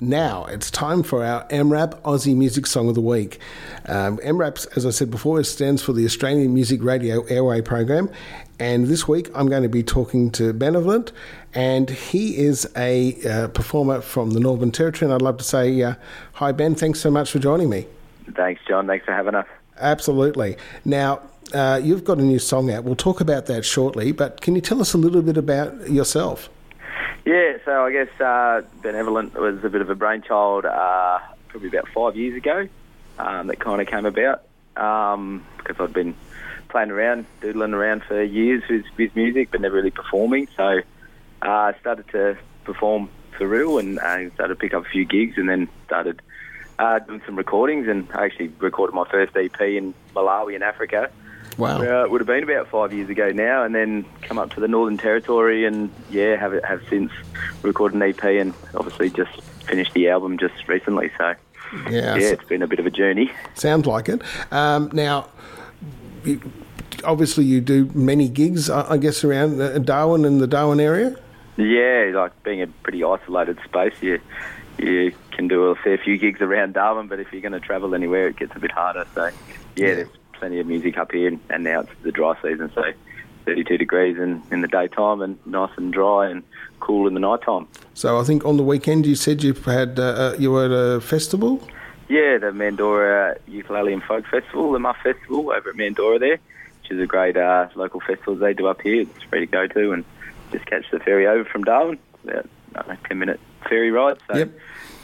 Now it's time for our Amrap Aussie Music Song of the Week. Um, Amrap, as I said before, stands for the Australian Music Radio Airplay Program. And this week I'm going to be talking to Benevolent, and he is a uh, performer from the Northern Territory. And I'd love to say, uh, hi, Ben, thanks so much for joining me. Thanks, John. Thanks for having us. Absolutely. Now, uh, you've got a new song out. We'll talk about that shortly, but can you tell us a little bit about yourself? Yeah, so I guess uh, Benevolent was a bit of a brainchild uh, probably about five years ago um, that kind of came about. Um, because I'd been playing around, doodling around for years with, with music, but never really performing. So uh, I started to perform for real and uh, started to pick up a few gigs and then started uh, doing some recordings. And I actually recorded my first EP in Malawi in Africa Wow. Uh, it would have been about five years ago now, and then come up to the Northern Territory, and yeah, have have since recorded an EP, and obviously just finished the album just recently. So Yeah, yeah, it's been a bit of a journey. sounds like it. Um, now, you, obviously, you do many gigs, I guess, around Darwin and the Darwin area. Yeah, like being a pretty isolated space, you you can do a fair few gigs around Darwin, but if you're going to travel anywhere, it gets a bit harder. So yeah, Yeah. Plenty of music up here, and, and now it's the dry season, so 32 degrees in, in the daytime and nice and dry and cool in the night time. So I think on the weekend you said you had uh, uh, you were at a festival. Yeah, the Mandorah Ukulele and Folk Festival, the Muff Festival over at Mandorah there, which is a great uh, local festival they do up here. It's free to go to and just catch the ferry over from Darwin. It's about I know, 10 minute ferry ride. So, Yep.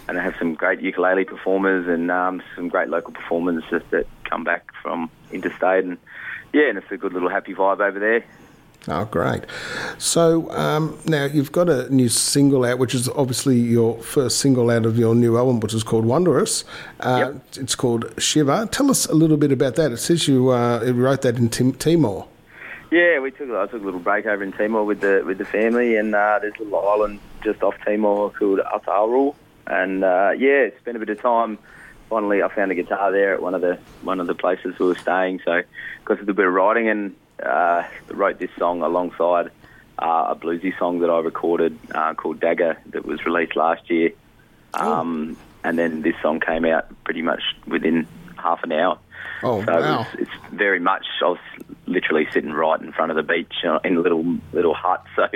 And they have some great ukulele performers and um, some great local performers just that come back from interstate. And yeah, and it's a good little happy vibe over there. Oh, great! So um, now you've got a new single out, which is obviously your first single out of your new album, which is called Wondrous. Uh, It's called Shiver. Tell us a little bit about that. It says you uh, wrote that in Tim- Timor. Yeah, we took I took a little break over in Timor with the with the family, and uh, there's a little island just off Timor called Atauro, and uh, yeah, spent a bit of time. Finally, I found a guitar there at one of the one of the places we were staying, so got to do a bit of writing and uh, wrote this song alongside uh, a bluesy song that I recorded uh, called Dagger that was released last year, um, and then this song came out pretty much within half an hour. Oh, So wow. it's, it's very much. I was literally sitting right in front of the beach uh, in a little little hut, so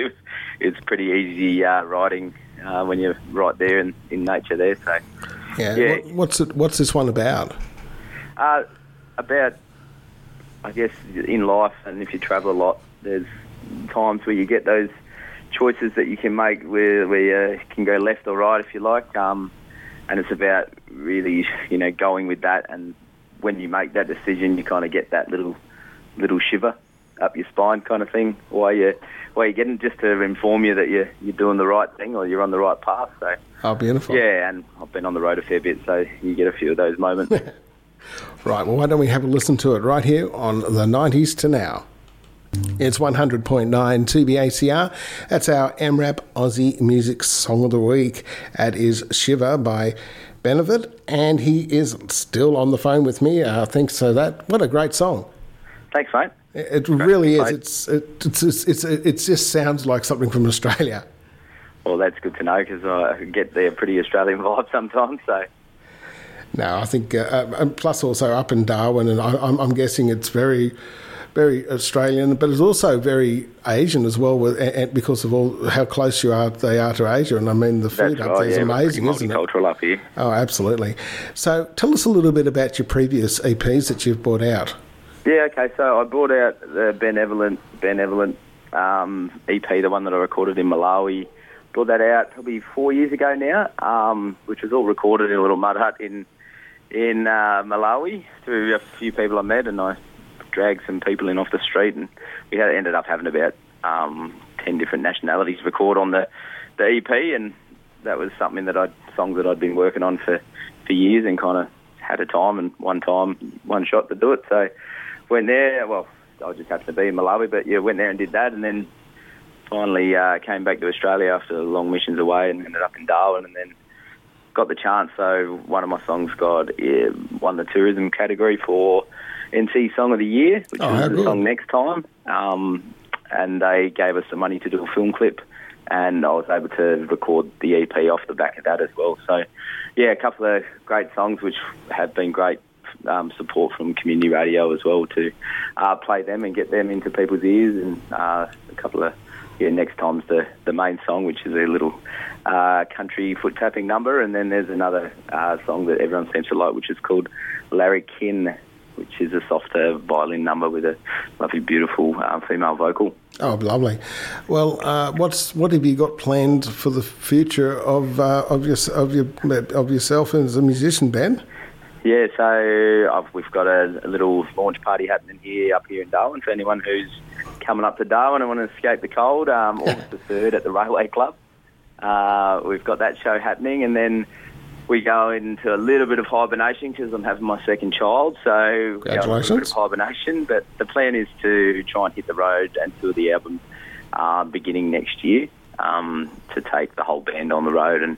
it's pretty easy uh, riding uh, when you're right there in, in nature there. So Yeah. Yeah. What, what's it? What's this one about? uh, about, I guess, in life, and if you travel a lot, there's times where you get those choices that you can make where where you can go left or right if you like. Um, and it's about really, you know, going with that. And when you make that decision, you kind of get that little little shiver up your spine, kind of thing. While you while you're getting just to inform you that you're you're doing the right thing or you're on the right path. So Oh, beautiful. yeah, and I've been on the road a fair bit, so you get a few of those moments. Right, well, why don't we have a listen to it right here on the 90s to now? It's 100.9 2BACR. That's our Amrap Aussie Music Song of the Week. That is Shiver by Benevolent, and he is still on the phone with me. Uh, thanks for that. What a great song. Thanks, mate. It really is. It's, it, it's, it's, it's, it just sounds like something from Australia. Well, that's good to know because I get the pretty Australian vibe sometimes. So No, I think, uh, uh, and plus also up in Darwin, and I, I'm, I'm guessing it's very, very Australian, but it's also very Asian as well, with, and, and because of all how close you are, they are to Asia. And I mean, the that's food up right. there is yeah, amazing, isn't it? multicultural up here. Oh, absolutely. So, tell us a little bit about your previous EPs that you've brought out. Yeah, okay. So I brought out the Benevolent Benevolent um, EP, the one that I recorded in Malawi. Brought that out probably four years ago now, um, which was all recorded in a little mud hut in in uh, Malawi through a few people I met, and I dragged some people in off the street, and we had ended up having about um, ten different nationalities record on the the EP, and that was something that I songs that I'd been working on for for years, and kind of had a time and one time one shot to do it. So went there. Well, I just happened to be in Malawi, but yeah, went there and did that, and then finally uh, came back to Australia after long missions away and ended up in Darwin, and then got the chance. So one of my songs got uh, won the tourism category for NT Song of the Year, which Oh, was the good. song next time. Um, and they gave us the money to do a film clip, and I was able to record the EP off the back of that as well. So, yeah, a couple of great songs which have been great um, support from community radio as well to uh, play them and get them into people's ears. And uh, a couple of yeah, next time's the the main song, which is a little uh, country foot tapping number, and then there's another uh, song that everyone seems to like, which is called Larry Kin, which is a softer violin number with a lovely, beautiful uh, female vocal. Oh, lovely. Well, uh, what's what have you got planned for the future of uh, of your of your of yourself as a musician, Ben? Yeah, so I've, we've got a, a little launch party happening here up here in Darwin for anyone who's coming up to Darwin and want to escape the cold. Um, August the third at the Railway Club. Uh, we've got that show happening, and then we go into a little bit of hibernation because I'm having my second child. So we a little bit Congratulations. of hibernation, but the plan is to try and hit the road and tour the album uh, beginning next year. Um, to take the whole band on the road and,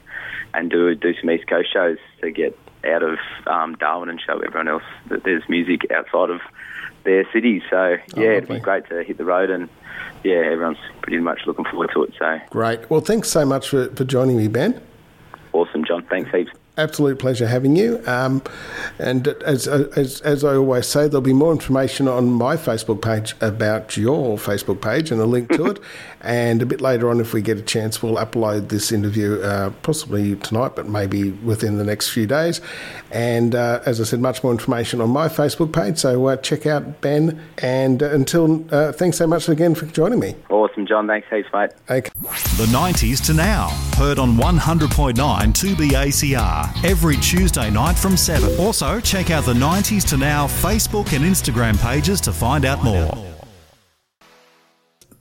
and do do some East Coast shows to get out of um, Darwin and show everyone else that there's music outside of their city. So yeah, it'd be great to hit the road and yeah, everyone's pretty much looking forward to it. So Great. Well, thanks so much for, for joining me, Ben. Awesome, John. Thanks heaps. Absolute pleasure having you. Um, and as, as, as I always say, there'll be more information on my Facebook page about your Facebook page and a link to it. And a bit later on, if we get a chance, we'll upload this interview uh, possibly tonight, but maybe within the next few days. And uh, as I said, much more information on my Facebook page. So uh, check out Ben. And uh, until, uh, thanks so much again for joining me. Awesome, John. Thanks heaps, mate. Okay. The 90s to now. Heard on 100.9 2BACR every Tuesday night from 7. Also, check out the 90s to now Facebook and Instagram pages to find out more.